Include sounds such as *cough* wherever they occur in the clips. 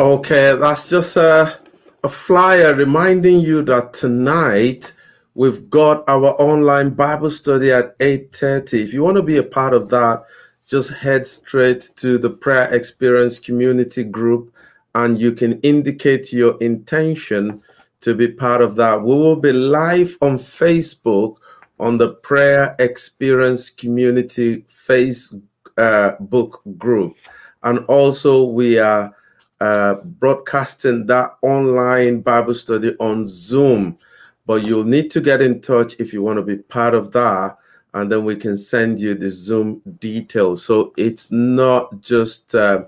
Okay, that's just a, a flyer reminding you that tonight we've got our online Bible study at 8:30. If you want to be a part of that, just head straight to the prayer experience community group and you can indicate your intention to be part of that. We will be live on Facebook on the prayer experience community Facebook uh, group. And also we are uh, broadcasting that online Bible study on Zoom. But you'll need to get in touch if you want to be part of that, and then we can send you the Zoom details. So it's not just uh,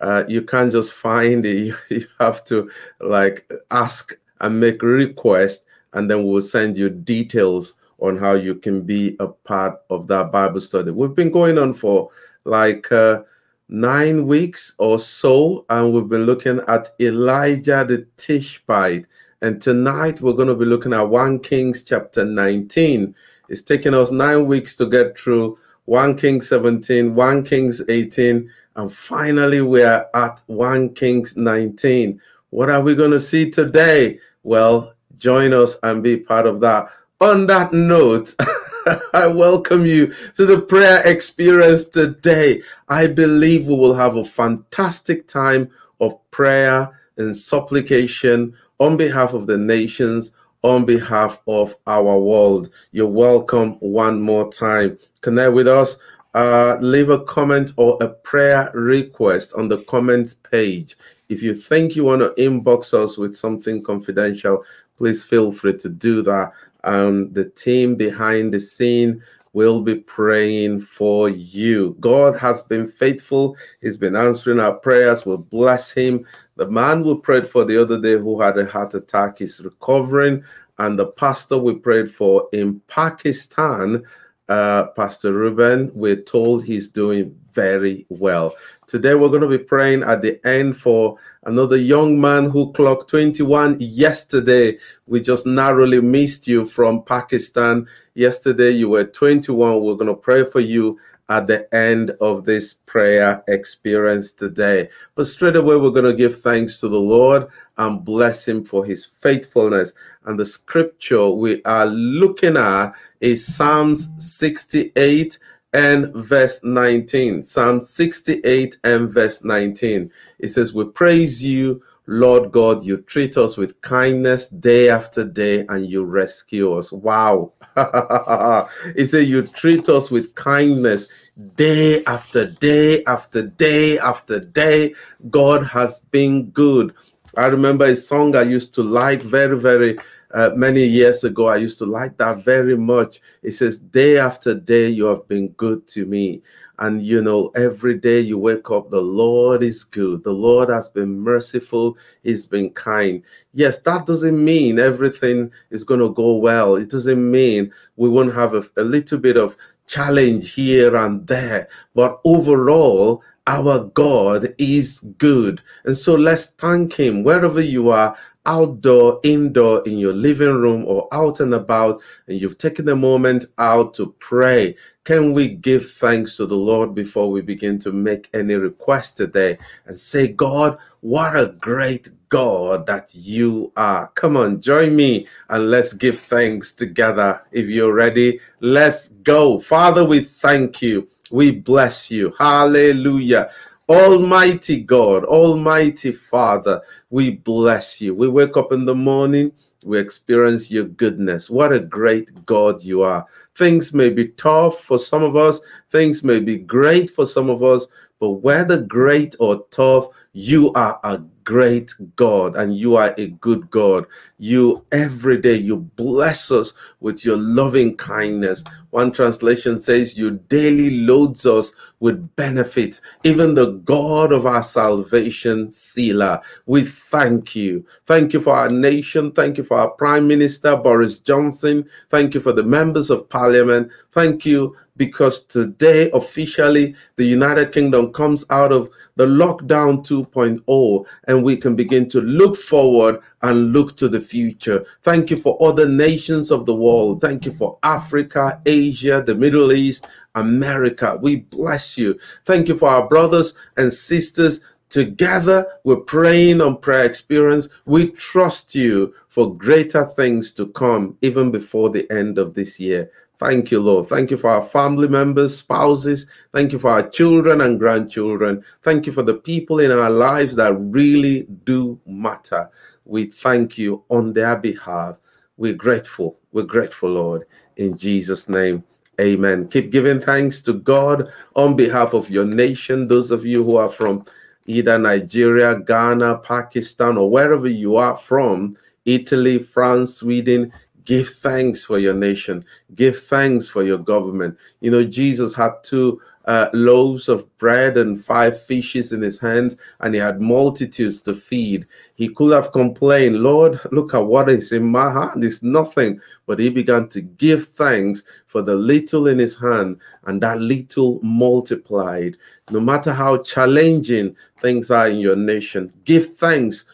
uh, you can't just find it. *laughs* You have to like ask and make request, and then we'll send you details on how you can be a part of that Bible study. We've been going on for like uh, nine weeks or so, and we've been looking at Elijah the Tishbite. And tonight we're going to be looking at 1 Kings chapter 19. It's taken us nine weeks to get through 1 Kings 17, 1 Kings 18, and finally we're at 1 Kings 19. What are we going to see today? Well, join us and be part of that. On that note, *laughs* *laughs* I welcome you to the prayer experience today. I believe we will have a fantastic time of prayer and supplication on behalf of the nations, on behalf of our world. You're welcome one more time. Connect with us. Uh, leave a comment or a prayer request on the comments page. If you think you want to inbox us with something confidential, please feel free to do that and the team behind the scene will be praying for you. God has been faithful. He's been answering our prayers. We'll bless him. The man we prayed for the other day who had a heart attack is recovering. And the pastor we prayed for in Pakistan, uh, Pastor Ruben, we're told he's doing very well. Today, we're going to be praying at the end for another young man who clocked 21 yesterday. We just narrowly missed you from Pakistan. Yesterday, you were 21. We're going to pray for you at the end of this prayer experience today. But straight away, we're going to give thanks to the Lord and bless Him for His faithfulness. And the scripture we are looking at is Psalms 68 and verse 19. Psalm 68 and verse 19. It says, We praise you, Lord God. You treat us with kindness day after day and you rescue us. Wow. *laughs* it says, You treat us with kindness day after day after day after day. God has been good. I remember a song I used to like very, very uh, many years ago. I used to like that very much. It says, Day after day, you have been good to me. And you know, every day you wake up, the Lord is good. The Lord has been merciful. He's been kind. Yes, that doesn't mean everything is going to go well. It doesn't mean we won't have a, a little bit of challenge here and there. But overall, our God is good. And so let's thank Him wherever you are outdoor, indoor, in your living room, or out and about, and you've taken a moment out to pray, can we give thanks to the Lord before we begin to make any request today and say, God, what a great God that you are. Come on, join me and let's give thanks together. If you're ready, let's go. Father, we thank you. We bless you. Hallelujah. Almighty God, Almighty Father, we bless you. We wake up in the morning, we experience your goodness. What a great God you are. Things may be tough for some of us, things may be great for some of us, but whether great or tough, you are a great God and you are a good God. You every day you bless us with your loving kindness. One translation says you daily loads us with benefits. Even the God of our salvation, Selah. We thank you. Thank you for our nation. Thank you for our Prime Minister Boris Johnson. Thank you for the members of Parliament. Thank you because today officially the United Kingdom comes out of the lockdown 2.0 and we can begin to look forward and look to the future. Thank you for other nations of the world. Thank you for Africa, Asia, the Middle East, America. We bless you. Thank you for our brothers and sisters Together, we're praying on prayer experience. We trust you for greater things to come, even before the end of this year. Thank you, Lord. Thank you for our family members, spouses. Thank you for our children and grandchildren. Thank you for the people in our lives that really do matter. We thank you on their behalf. We're grateful. We're grateful, Lord. In Jesus' name, amen. Keep giving thanks to God on behalf of your nation. Those of you who are from either Nigeria, Ghana, Pakistan, or wherever you are from, Italy, France, Sweden, Give thanks for your nation. Give thanks for your government. You know, Jesus had two uh, loaves of bread and five fishes in his hands, and he had multitudes to feed. He could have complained, Lord, look at what is in my hand. It's nothing. But he began to give thanks for the little in his hand, and that little multiplied. No matter how challenging things are in your nation, give thanks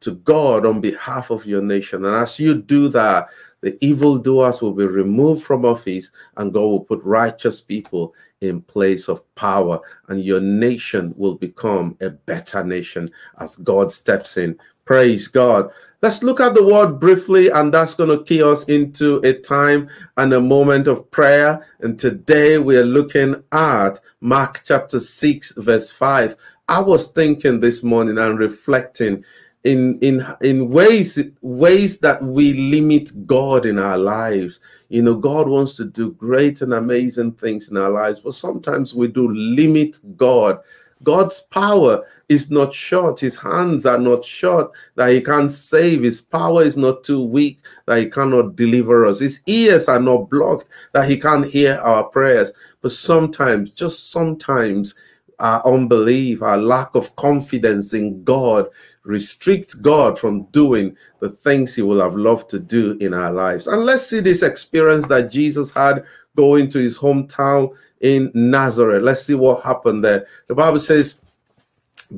to God on behalf of your nation. And as you do that, the evildoers will be removed from office, and God will put righteous people in place of power, and your nation will become a better nation as God steps in. Praise God. Let's look at the word briefly, and that's going to key us into a time and a moment of prayer. And today we are looking at Mark chapter 6, verse 5. I was thinking this morning and reflecting in in in ways ways that we limit God in our lives. You know, God wants to do great and amazing things in our lives, but sometimes we do limit God. God's power is not short. His hands are not short that he can't save. His power is not too weak that he cannot deliver us. His ears are not blocked that he can't hear our prayers. But sometimes, just sometimes, our unbelief, our lack of confidence in God restrict God from doing the things he will have loved to do in our lives. And let's see this experience that Jesus had going to his hometown in Nazareth. Let's see what happened there. The Bible says,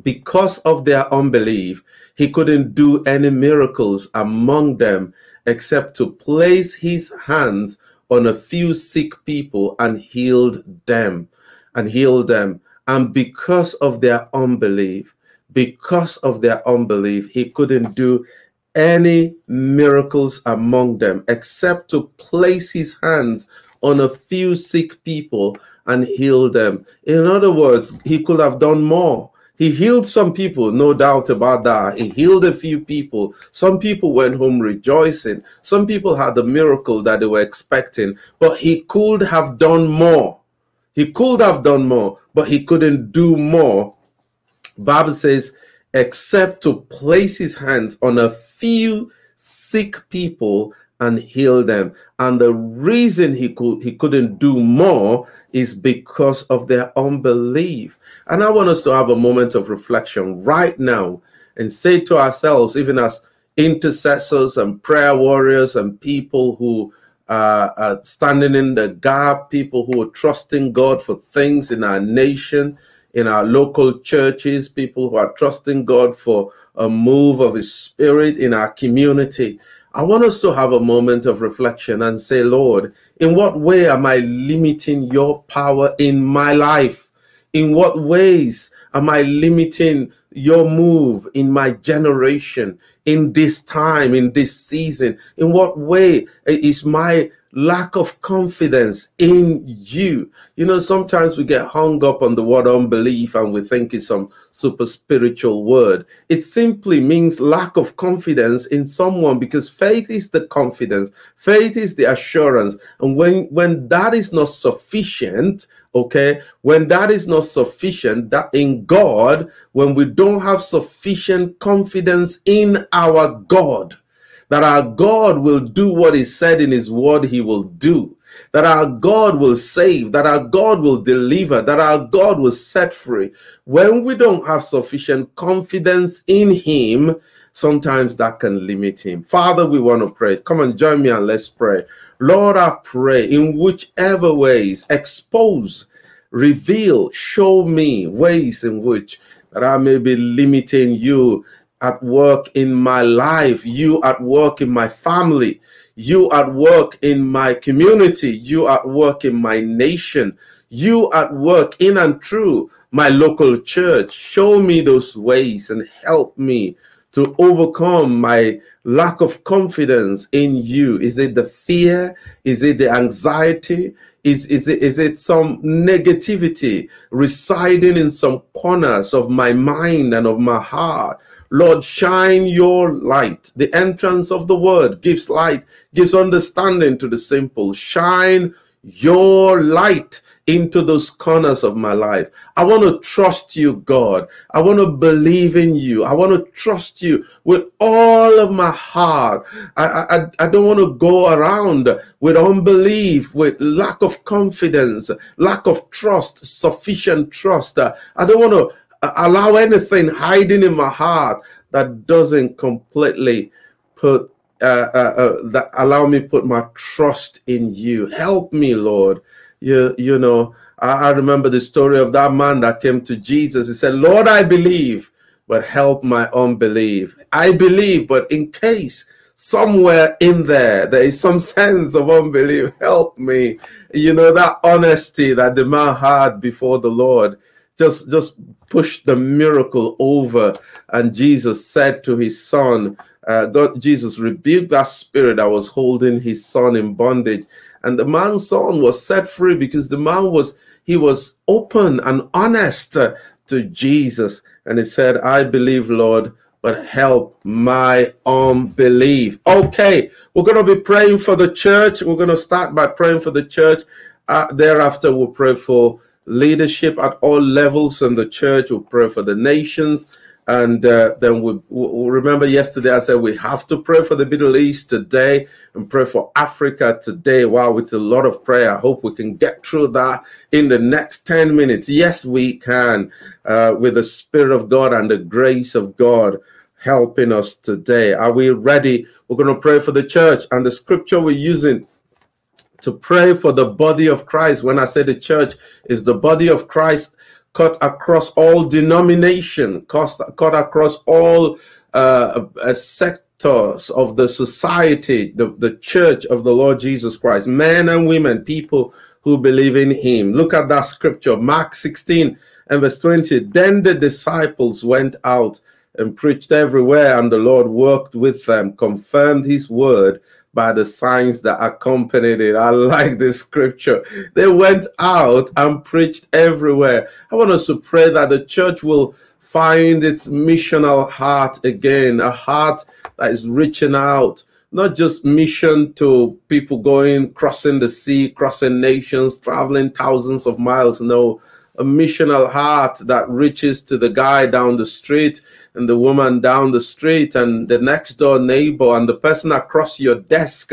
because of their unbelief, he couldn't do any miracles among them except to place his hands on a few sick people and healed them and healed them. And because of their unbelief, because of their unbelief, he couldn't do any miracles among them except to place his hands on a few sick people and heal them. In other words, he could have done more. He healed some people, no doubt about that. He healed a few people. Some people went home rejoicing. Some people had the miracle that they were expecting, but he could have done more. He could have done more, but he couldn't do more Bible says, except to place his hands on a few sick people and heal them. And the reason he could he couldn't do more is because of their unbelief. And I want us to have a moment of reflection right now and say to ourselves, even as intercessors and prayer warriors and people who uh, are standing in the gap, people who are trusting God for things in our nation, in our local churches, people who are trusting God for a move of His Spirit in our community. I want us to have a moment of reflection and say, Lord, in what way am I limiting your power in my life? In what ways am I limiting your move in my generation, in this time, in this season? In what way is my lack of confidence in you. You know, sometimes we get hung up on the word unbelief and we think it's some super spiritual word. It simply means lack of confidence in someone because faith is the confidence, faith is the assurance. And when when that is not sufficient, okay, when that is not sufficient, that in God, when we don't have sufficient confidence in our God, that our God will do what He said in His word He will do, that our God will save, that our God will deliver, that our God will set free. When we don't have sufficient confidence in Him, sometimes that can limit Him. Father, we want to pray. Come and join me and let's pray. Lord, I pray in whichever ways, expose, reveal, show me ways in which that I may be limiting you at work in my life, you at work in my family, you at work in my community, you at work in my nation, you at work in and through my local church. Show me those ways and help me to overcome my lack of confidence in you? Is it the fear? Is it the anxiety? Is, is, it, is it some negativity residing in some corners of my mind and of my heart? Lord, shine your light. The entrance of the word gives light, gives understanding to the simple. Shine your light into those corners of my life. I want to trust you, God. I want to believe in you. I want to trust you with all of my heart. I, I, I don't want to go around with unbelief, with lack of confidence, lack of trust, sufficient trust. I don't want to allow anything hiding in my heart that doesn't completely put uh, uh, uh, that allow me put my trust in you. Help me, Lord you, you know, I, I remember the story of that man that came to Jesus. He said, Lord, I believe, but help my unbelief. I believe, but in case somewhere in there there is some *laughs* sense of unbelief, help me. You know, that honesty that the man had before the Lord just just pushed the miracle over. And Jesus said to his son, uh, God, Jesus rebuked that spirit that was holding his son in bondage. And the man's son was set free because the man was he was open and honest to Jesus. And he said I believe Lord but help my unbelief. Okay we're going to be praying for the church. We're going to start by praying for the church. Uh, thereafter we'll pray for leadership at all levels in the church we'll pray for the nations and uh, then we, we remember yesterday I said we have to pray for the Middle East today and pray for Africa today. Wow, it's a lot of prayer. I hope we can get through that in the next 10 minutes. Yes, we can, uh, with the Spirit of God and the grace of God helping us today. Are we ready? We're going to pray for the church and the scripture we're using to pray for the body of Christ. When I say the church is the body of Christ, cut across all denomination, cut, cut across all uh, uh, sectors of the society, the, the church of the Lord Jesus Christ, men and women, people who believe in him. Look at that scripture, Mark 16 and verse 20. Then the disciples went out and preached everywhere, and the Lord worked with them, confirmed his word by the signs that accompanied it. I like this scripture. They went out and preached everywhere. I want us to pray that the church will find its missional heart again, a heart that is reaching out, not just mission to people going, crossing the sea, crossing nations, traveling thousands of miles. No, a missional heart that reaches to the guy down the street and the woman down the street and the next door neighbor and the person across your desk.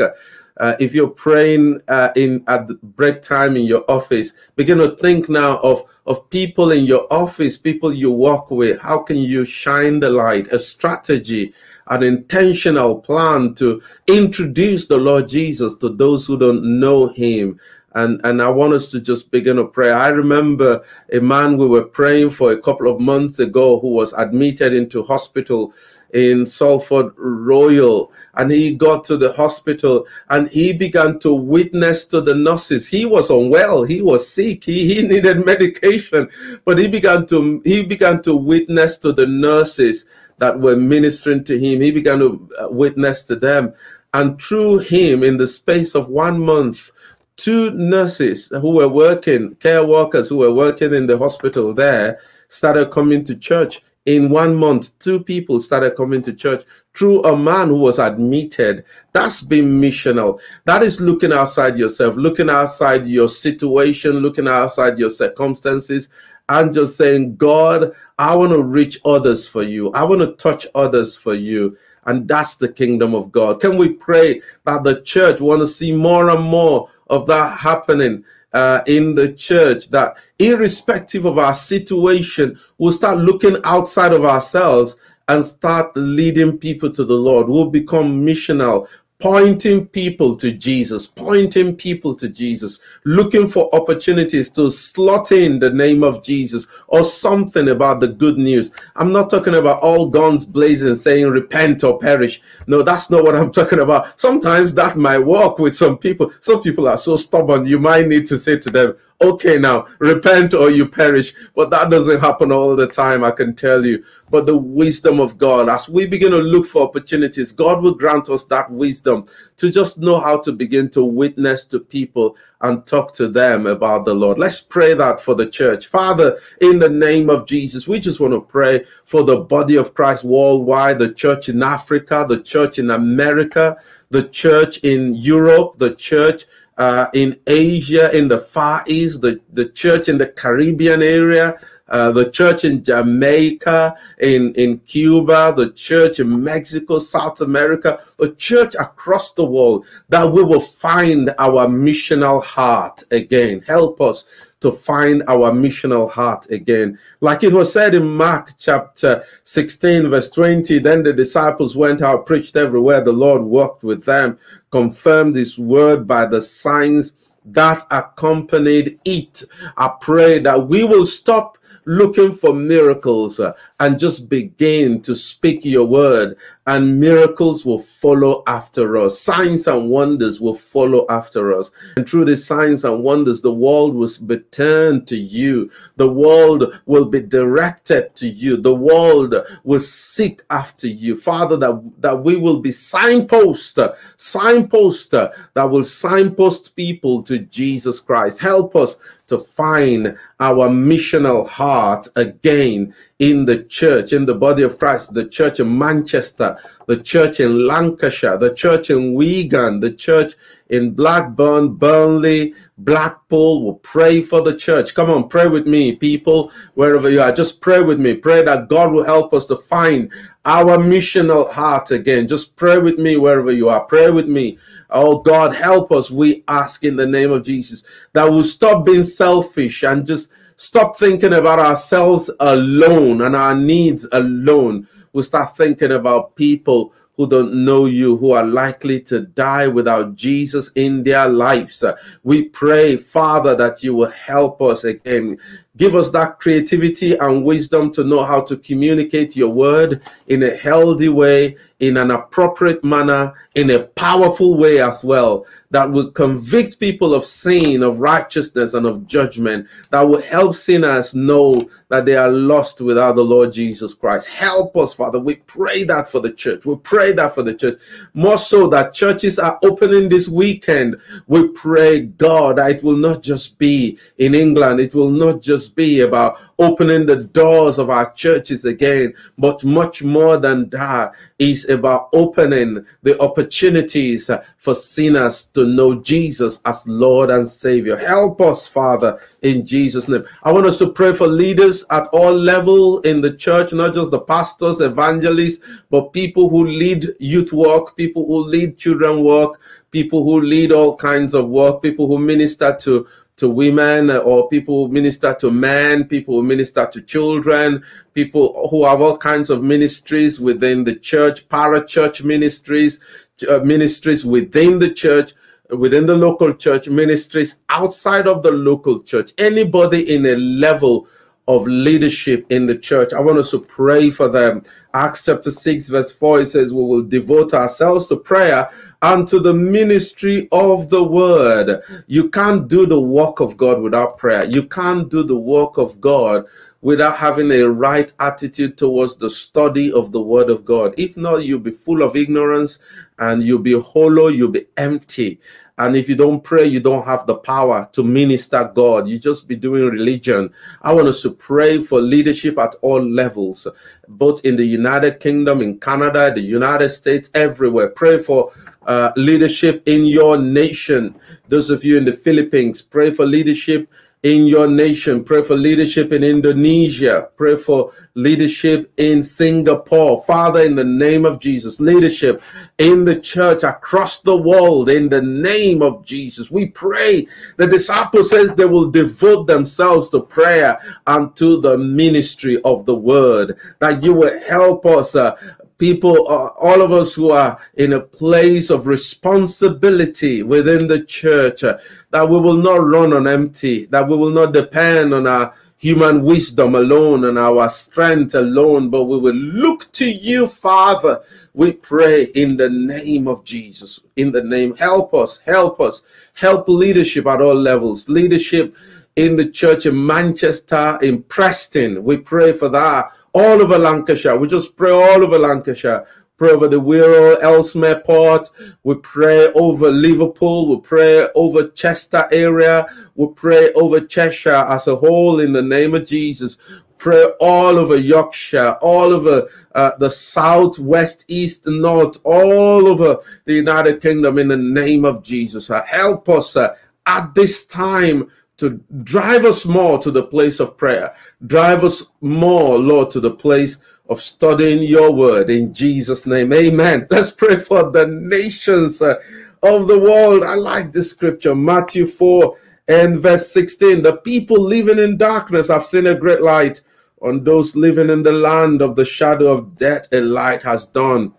Uh, if you're praying uh, in at break time in your office, begin to think now of of people in your office, people you work with. How can you shine the light? A strategy, an intentional plan to introduce the Lord Jesus to those who don't know Him and and I want us to just begin a prayer. I remember a man we were praying for a couple of months ago who was admitted into hospital in Salford Royal. And he got to the hospital and he began to witness to the nurses. He was unwell. He was sick. He, he needed medication. But he began to he began to witness to the nurses that were ministering to him. He began to uh, witness to them. And through him in the space of one month two nurses who were working, care workers who were working in the hospital there, started coming to church. In one month, two people started coming to church through a man who was admitted. That's being missional. That is looking outside yourself, looking outside your situation, looking outside your circumstances, and just saying, God, I want to reach others for you. I want to touch others for you. And that's the kingdom of God. Can we pray that the church want to see more and more of that happening uh, in the church that irrespective of our situation, we'll start looking outside of ourselves and start leading people to the Lord. We'll become missional, pointing people to Jesus, pointing people to Jesus, looking for opportunities to slot in the name of Jesus or something about the good news. I'm not talking about all guns blazing saying repent or perish. No, that's not what I'm talking about. Sometimes that might work with some people. Some people are so stubborn, you might need to say to them, okay, now repent or you perish. But that doesn't happen all the time, I can tell you. But the wisdom of God, as we begin to look for opportunities, God will grant us that wisdom to just know how to begin to witness to people and talk to them about the Lord. Let's pray that for the church. Father, in the name of Jesus, we just want to pray for the body of Christ worldwide, the church in Africa, the church in America, the church in Europe, the church uh, in Asia, in the Far East, the, the church in the Caribbean area, uh, the church in Jamaica, in, in Cuba, the church in Mexico, South America, the church across the world, that we will find our missional heart again. Help us to find our missional heart again. Like it was said in Mark chapter 16, verse 20, then the disciples went out, preached everywhere. The Lord worked with them, confirmed his word by the signs that accompanied it. I pray that we will stop looking for miracles and just begin to speak your word and miracles will follow after us. Signs and wonders will follow after us. And through the signs and wonders, the world will be turned to you. The world will be directed to you. The world will seek after you. Father, that, that we will be signpost, signpost that will signpost people to Jesus Christ. Help us to find our missional heart again in the church, in the body of Christ, the church in Manchester, the church in Lancashire, the church in Wigan, the church in Blackburn, Burnley, Blackpool. We'll pray for the church. Come on, pray with me, people, wherever you are. Just pray with me. Pray that God will help us to find our missional heart again. Just pray with me wherever you are. Pray with me. Oh God, help us. We ask in the name of Jesus that we'll stop being selfish and just stop thinking about ourselves alone and our needs alone. We start thinking about people who don't know you, who are likely to die without Jesus in their lives. We pray, Father, that you will help us again. Give us that creativity and wisdom to know how to communicate your word in a healthy way, in an appropriate manner, in a powerful way as well, that will convict people of sin, of righteousness, and of judgment, that will help sinners know that they are lost without the Lord Jesus Christ. Help us, Father. We pray that for the church. We pray that for the church. More so that churches are opening this weekend. We pray, God, that it will not just be in England, it will not just be about opening the doors of our churches again, but much more than that is about opening the opportunities for sinners to know Jesus as Lord and Savior. Help us, Father, in Jesus' name. I want us to pray for leaders at all level in the church, not just the pastors, evangelists, but people who lead youth work, people who lead children work, people who lead all kinds of work, people who minister to to women or people who minister to men, people who minister to children, people who have all kinds of ministries within the church, para church ministries, uh, ministries within the church, within the local church, ministries outside of the local church, anybody in a level of leadership in the church. I want us to pray for them. Acts chapter 6, verse 4, it says, We will devote ourselves to prayer and to the ministry of the word. You can't do the work of God without prayer. You can't do the work of God without having a right attitude towards the study of the word of God. If not, you'll be full of ignorance and you'll be hollow, you'll be empty. And if you don't pray, you don't have the power to minister God. You just be doing religion. I want us to pray for leadership at all levels, both in the United Kingdom, in Canada, the United States, everywhere. Pray for uh, leadership in your nation. Those of you in the Philippines, pray for leadership in your nation. Pray for leadership in Indonesia. Pray for leadership in Singapore. Father, in the name of Jesus, leadership in the church across the world, in the name of Jesus. We pray. The disciple says they will devote themselves to prayer and to the ministry of the word, that you will help us uh, people, all of us who are in a place of responsibility within the church, uh, that we will not run on empty, that we will not depend on our human wisdom alone and our strength alone, but we will look to you, Father. We pray in the name of Jesus. In the name, help us, help us, help leadership at all levels, leadership in the church in Manchester, in Preston. We pray for that. All over Lancashire. We just pray all over Lancashire pray over the Wirral, Ellesmere Port. We pray over Liverpool. We pray over Chester area. We pray over Cheshire as a whole in the name of Jesus. Pray all over Yorkshire, all over uh, the south, west, east, north, all over the United Kingdom in the name of Jesus. Uh, help us uh, at this time to drive us more to the place of prayer. Drive us more, Lord, to the place of studying your word in Jesus' name. Amen. Let's pray for the nations uh, of the world. I like this scripture, Matthew 4 and verse 16. The people living in darkness have seen a great light. On those living in the land of the shadow of death, a light has dawned.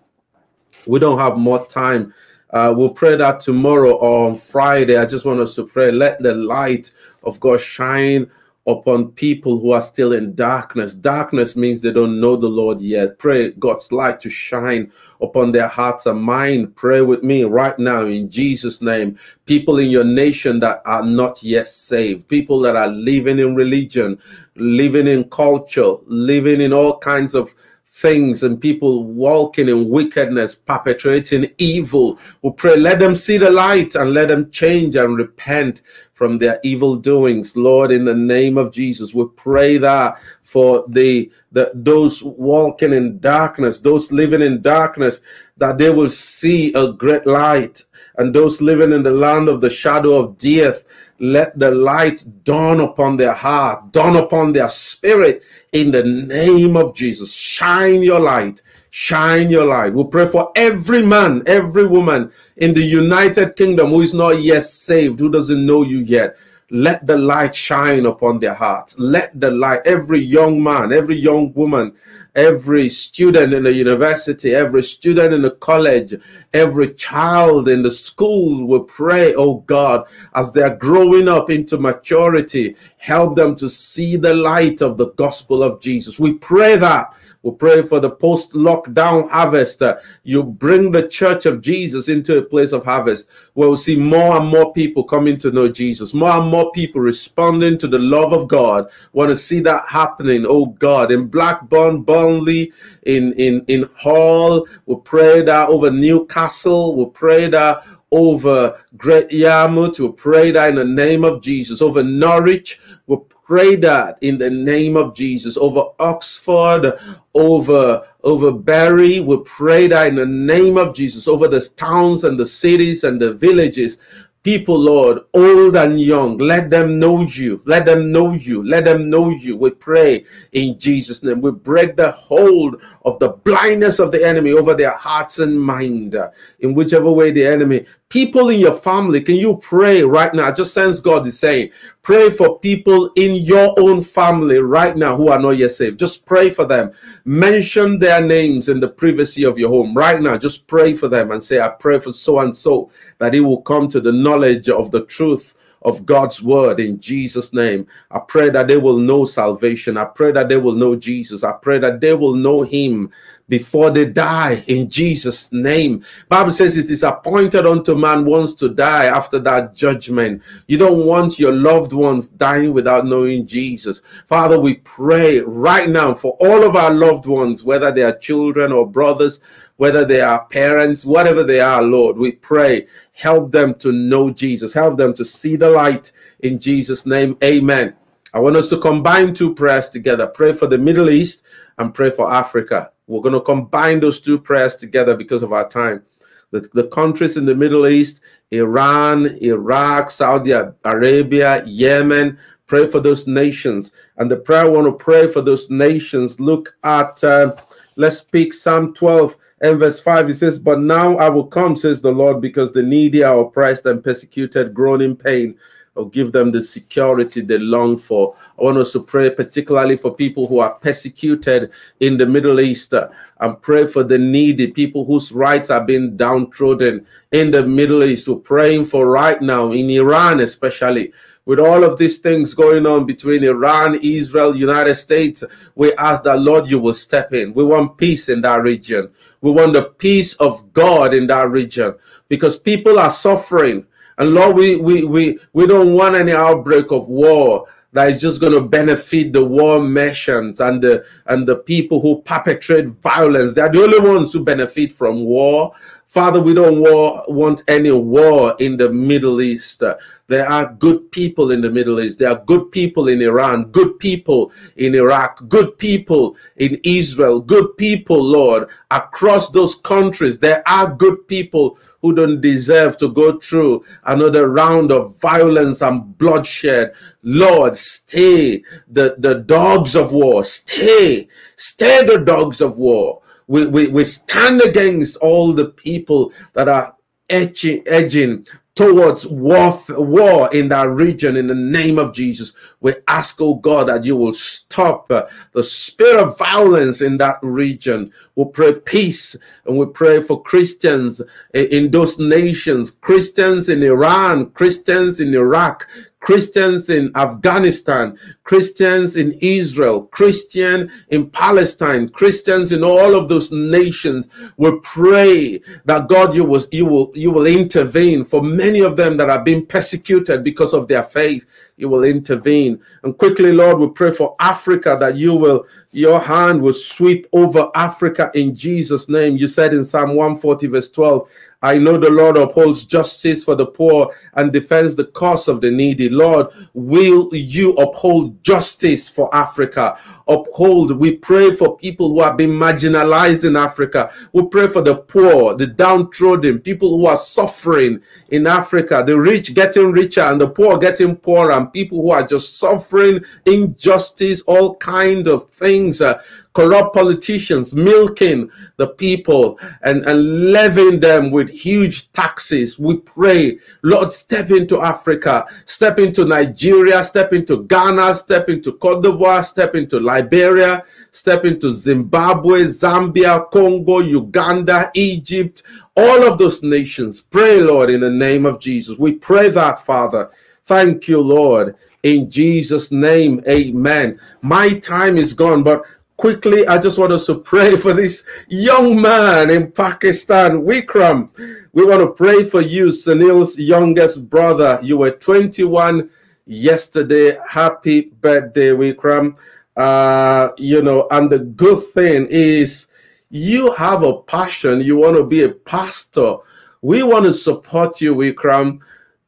We don't have more time. Uh, we'll pray that tomorrow or on Friday. I just want us to pray. Let the light of God shine upon people who are still in darkness. Darkness means they don't know the Lord yet. Pray God's light to shine upon their hearts and mind. Pray with me right now in Jesus' name. People in your nation that are not yet saved, people that are living in religion, living in culture, living in all kinds of things and people walking in wickedness, perpetrating evil. We pray, let them see the light and let them change and repent from their evil doings. Lord, in the name of Jesus, we pray that for the, the those walking in darkness, those living in darkness, that they will see a great light. And those living in the land of the shadow of death, let the light dawn upon their heart, dawn upon their spirit in the name of Jesus. Shine your light. Shine your light. We pray for every man, every woman in the United Kingdom who is not yet saved, who doesn't know you yet. Let the light shine upon their hearts. Let the light, every young man, every young woman, every student in the university, every student in the college, every child in the school will pray, oh God, as they're growing up into maturity, help them to see the light of the gospel of Jesus. We pray that we pray for the post lockdown harvest. You bring the church of Jesus into a place of harvest where we'll see more and more people coming to know Jesus, more and more people responding to the love of God. Want to see that happening, oh God, in Blackburn, Burnley, in, in, in Hull. We pray that over Newcastle. We pray that over Great Yarmouth. We pray that in the name of Jesus. Over Norwich. We pray that in the name of Jesus over Oxford, over over Bury. We pray that in the name of Jesus over the towns and the cities and the villages people, Lord, old and young, let them know you. Let them know you. Let them know you. We pray in Jesus' name. We break the hold of the blindness of the enemy over their hearts and mind, in whichever way the enemy. People in your family, can you pray right now? Just sense God is saying, pray for people in your own family right now who are not yet saved. Just pray for them. Mention their names in the privacy of your home right now. Just pray for them and say, I pray for so and so that he will come to the knowledge of the truth of God's word in Jesus' name. I pray that they will know salvation. I pray that they will know Jesus. I pray that they will know him before they die in Jesus name. Bible says it is appointed unto man once to die after that judgment. You don't want your loved ones dying without knowing Jesus. Father, we pray right now for all of our loved ones, whether they are children or brothers, whether they are parents, whatever they are, Lord, we pray, help them to know Jesus, help them to see the light in Jesus' name. Amen. I want us to combine two prayers together. Pray for the Middle East and pray for Africa. We're going to combine those two prayers together because of our time. The, the countries in the Middle East, Iran, Iraq, Saudi Arabia, Yemen, pray for those nations. And the prayer I want to pray for those nations, look at, uh, let's speak Psalm 12 and verse 5. It says, But now I will come, says the Lord, because the needy are oppressed and persecuted, groan in pain or give them the security they long for. I want us to pray particularly for people who are persecuted in the Middle East uh, and pray for the needy, people whose rights are being downtrodden in the Middle East. We're praying for right now in Iran, especially with all of these things going on between Iran, Israel, United States, we ask that Lord, you will step in. We want peace in that region. We want the peace of God in that region because people are suffering And Lord, we we we, we don't want any outbreak of war that is just going to benefit the war merchants and the and the people who perpetrate violence. They are the only ones who benefit from war. Father, we don't war, want any war in the Middle East. There are good people in the Middle East. There are good people in Iran, good people in Iraq, good people in Israel, good people, Lord, across those countries. There are good people who don't deserve to go through another round of violence and bloodshed. Lord, stay the, the dogs of war. Stay, stay the dogs of war. We, we, we stand against all the people that are edging, edging towards war, war in that region in the name of Jesus. We ask, oh God, that you will stop uh, the spirit of violence in that region. We pray peace and we pray for Christians in those nations, Christians in Iran, Christians in Iraq, Christians in Afghanistan, Christians in Israel, Christian in Palestine, Christians in all of those nations. We pray that God, you will, you will, you will intervene for many of them that are being persecuted because of their faith. You will intervene. And quickly, Lord, we pray for Africa that you will, your hand will sweep over Africa in Jesus' name. You said in Psalm 140, verse 12, I know the Lord upholds justice for the poor and defends the cause of the needy. Lord, will you uphold justice for Africa? Uphold, we pray for people who have been marginalized in Africa. We pray for the poor, the downtrodden, people who are suffering in Africa, the rich getting richer and the poor getting poorer, and people who are just suffering injustice, all kind of things. Uh, corrupt politicians milking the people and, and levying them with huge taxes. We pray, Lord, step into Africa, step into Nigeria, step into Ghana, step into Cote d'Ivoire, step into Liberia, step into Zimbabwe, Zambia, Congo, Uganda, Egypt, all of those nations. Pray, Lord, in the name of Jesus. We pray that, Father. Thank you, Lord. In Jesus' name, amen. My time is gone, but quickly, I just want us to pray for this young man in Pakistan, Wikram. We want to pray for you, Sunil's youngest brother. You were 21 yesterday. Happy birthday, Wikram. Uh, you know, and the good thing is you have a passion. You want to be a pastor. We want to support you, Wikram,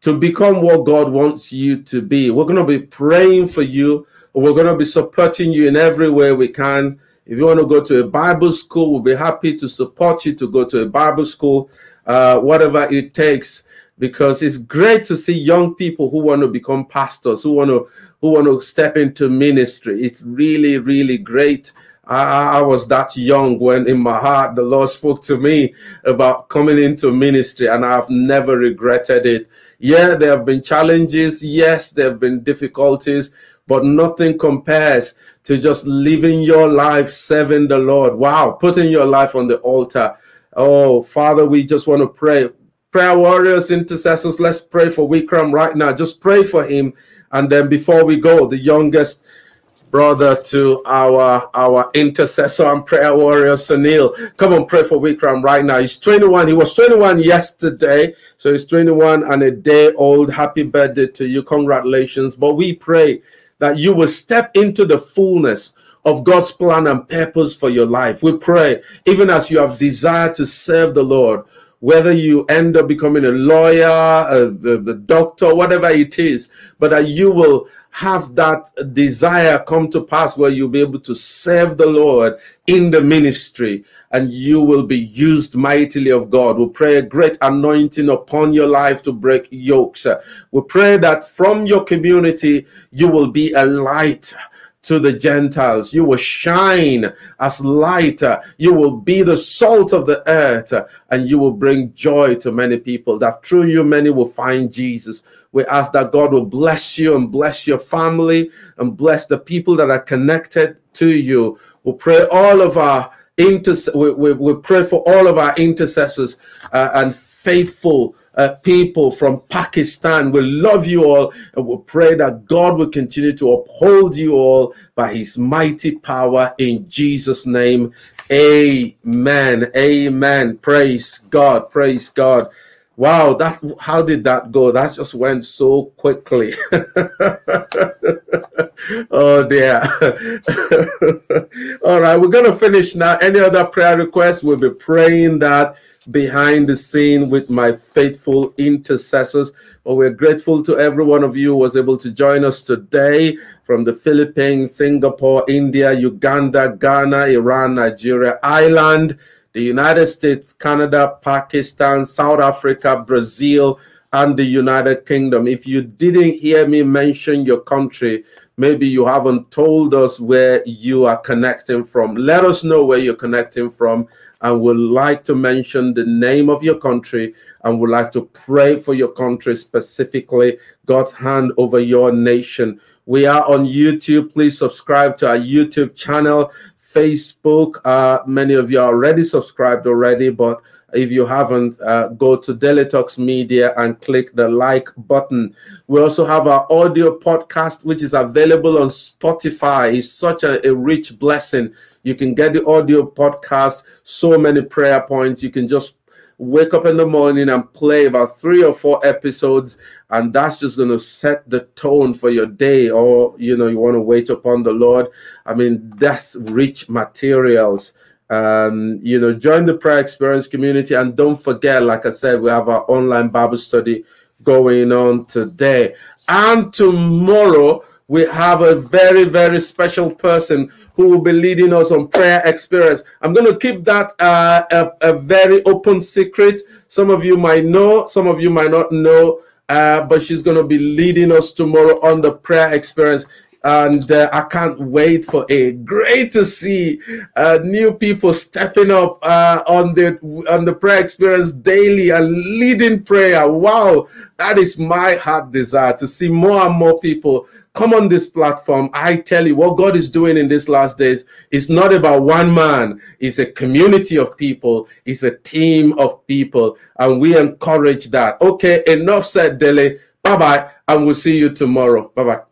to become what God wants you to be. We're going to be praying for you we're going to be supporting you in every way we can. If you want to go to a Bible school, we'll be happy to support you to go to a Bible school, uh, whatever it takes, because it's great to see young people who want to become pastors, who want to who want to step into ministry. It's really, really great. I, I was that young when in my heart the Lord spoke to me about coming into ministry, and I've never regretted it. Yeah, there have been challenges. Yes, there have been difficulties but nothing compares to just living your life serving the Lord. Wow, putting your life on the altar. Oh, Father, we just want to pray. Prayer warriors, intercessors, let's pray for Wikram right now. Just pray for him. And then before we go, the youngest brother to our our intercessor and prayer warrior Sunil. Come on, pray for Wikram right now. He's 21. He was 21 yesterday, so he's 21 and a day old. Happy birthday to you. Congratulations. But we pray that you will step into the fullness of God's plan and purpose for your life. We pray, even as you have desired to serve the Lord, whether you end up becoming a lawyer, a, a, doctor, whatever it is, but that you will have that desire come to pass where you'll be able to serve the Lord in the ministry and you will be used mightily of God. We pray a great anointing upon your life to break yokes. We pray that from your community you will be a light to the Gentiles. You will shine as light. You will be the salt of the earth and you will bring joy to many people. That through you, many will find Jesus. We ask that God will bless you and bless your family and bless the people that are connected to you. We pray all of our inter- we, we, we pray for all of our intercessors uh, and faithful uh, people from Pakistan. We love you all and we pray that God will continue to uphold you all by his mighty power in Jesus' name. Amen. Amen. Praise God. Praise God. Wow, that how did that go? That just went so quickly. *laughs* oh dear. *laughs* All right, we're gonna finish now. Any other prayer requests? We'll be praying that behind the scene with my faithful intercessors. But we're grateful to every one of you who was able to join us today from the Philippines, Singapore, India, Uganda, Ghana, Iran, Nigeria, Ireland, the United States, Canada, Pakistan, South Africa, Brazil, and the United Kingdom. If you didn't hear me mention your country, maybe you haven't told us where you are connecting from. Let us know where you're connecting from and would like to mention the name of your country and would like to pray for your country specifically, God's hand over your nation. We are on YouTube. Please subscribe to our YouTube channel, Facebook. Uh, many of you are already subscribed already, but if you haven't, uh, go to Talks Media and click the like button. We also have our audio podcast, which is available on Spotify. It's such a, a rich blessing you can get the audio podcast, so many prayer points. You can just wake up in the morning and play about three or four episodes and that's just going to set the tone for your day. Or you know you want to wait upon the lord. I mean that's rich materials. Um you know join the prayer experience community and don't forget like i said we have our online bible study going on today and tomorrow we have a very, very special person who will be leading us on prayer experience. I'm going to keep that uh, a, a, very open secret. Some of you might know, some of you might not know, uh, but she's going to be leading us tomorrow on the prayer experience and uh, I can't wait for it. Great to see uh, new people stepping up uh, on the on the prayer experience daily and leading prayer. Wow, that is my heart desire to see more and more people come on this platform. I tell you, what God is doing in these last days is not about one man. It's a community of people. It's a team of people, and we encourage that. Okay, enough said, Dele. Bye bye, and we'll see you tomorrow. Bye bye.